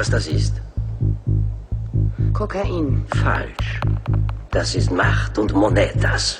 Was das ist? Kokain. Falsch. Das ist Macht und Monetas.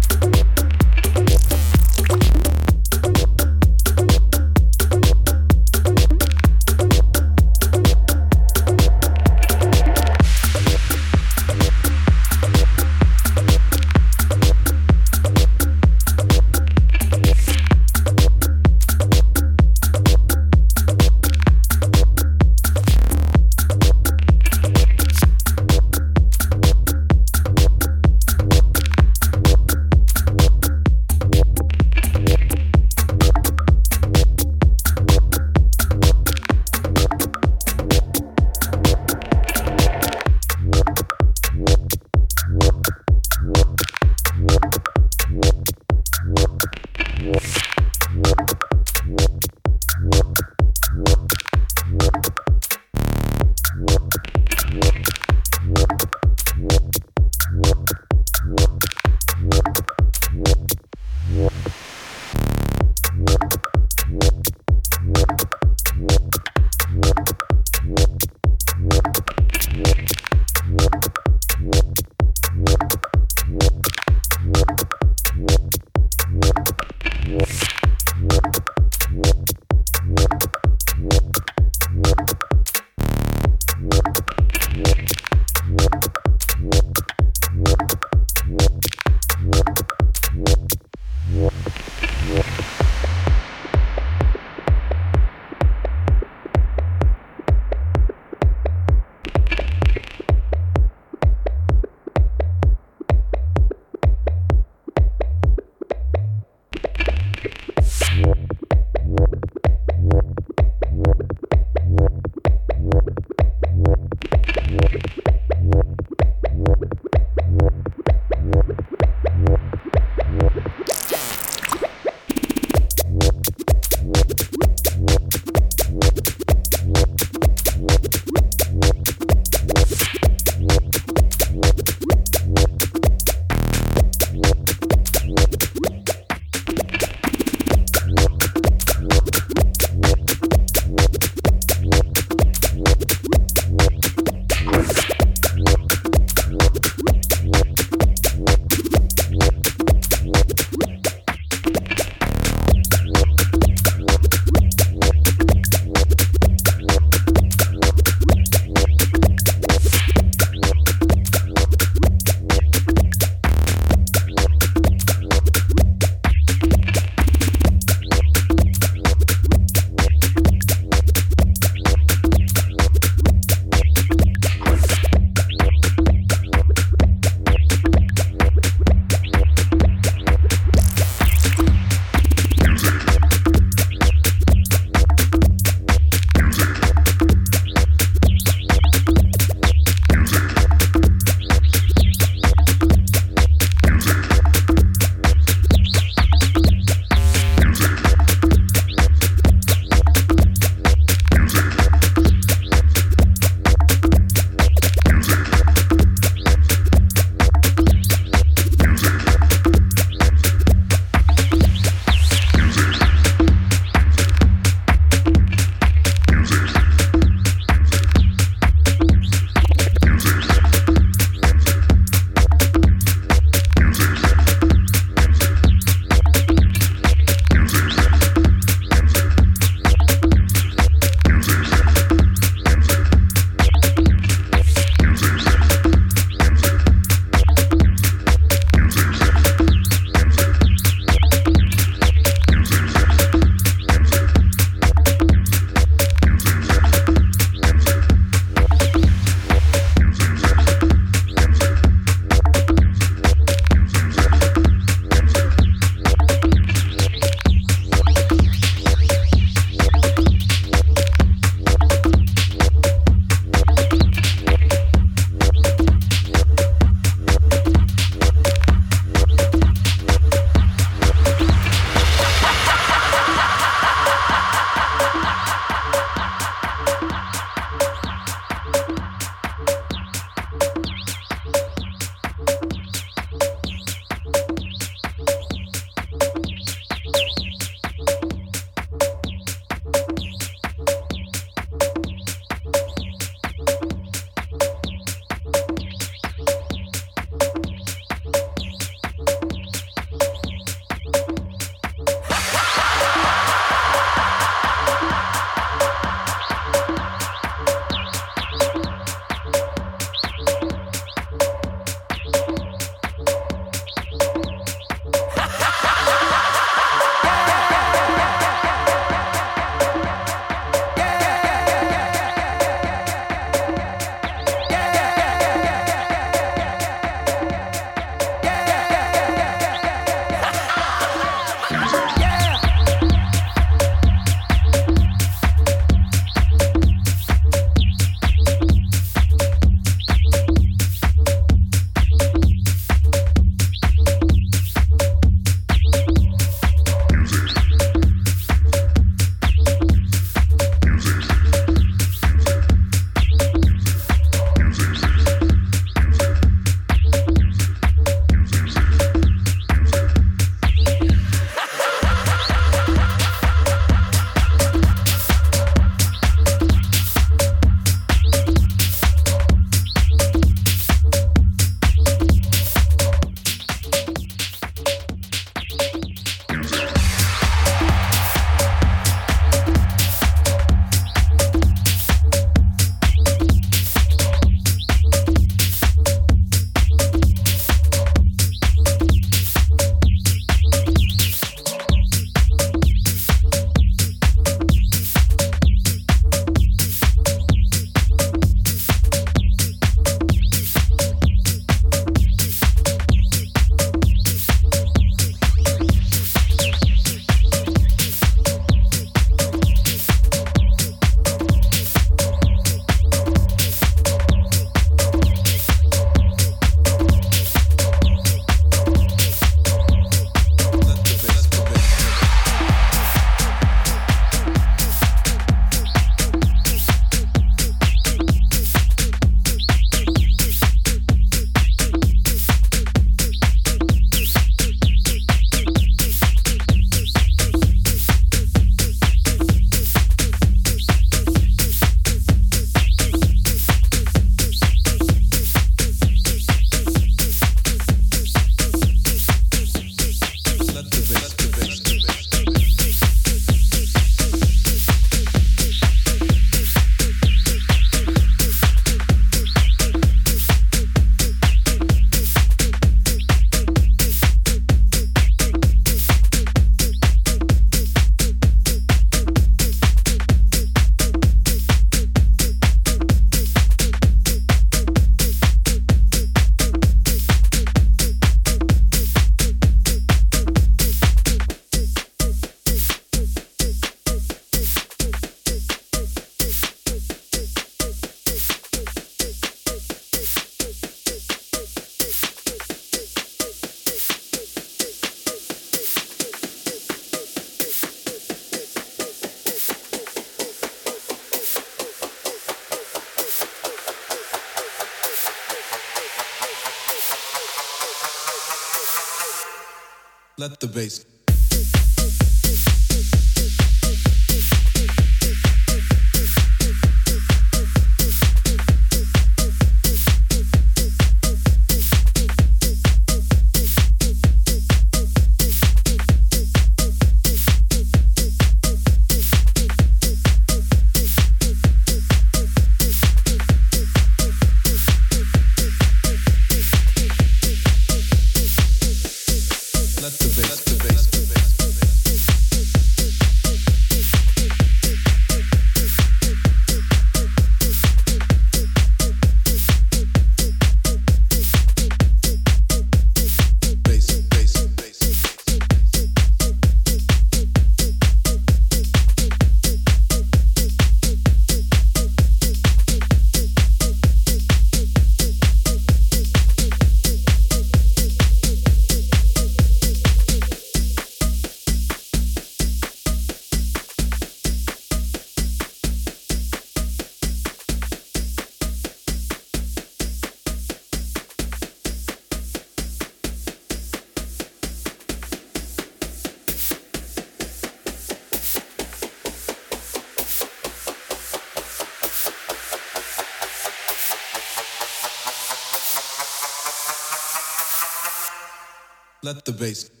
Let the bass.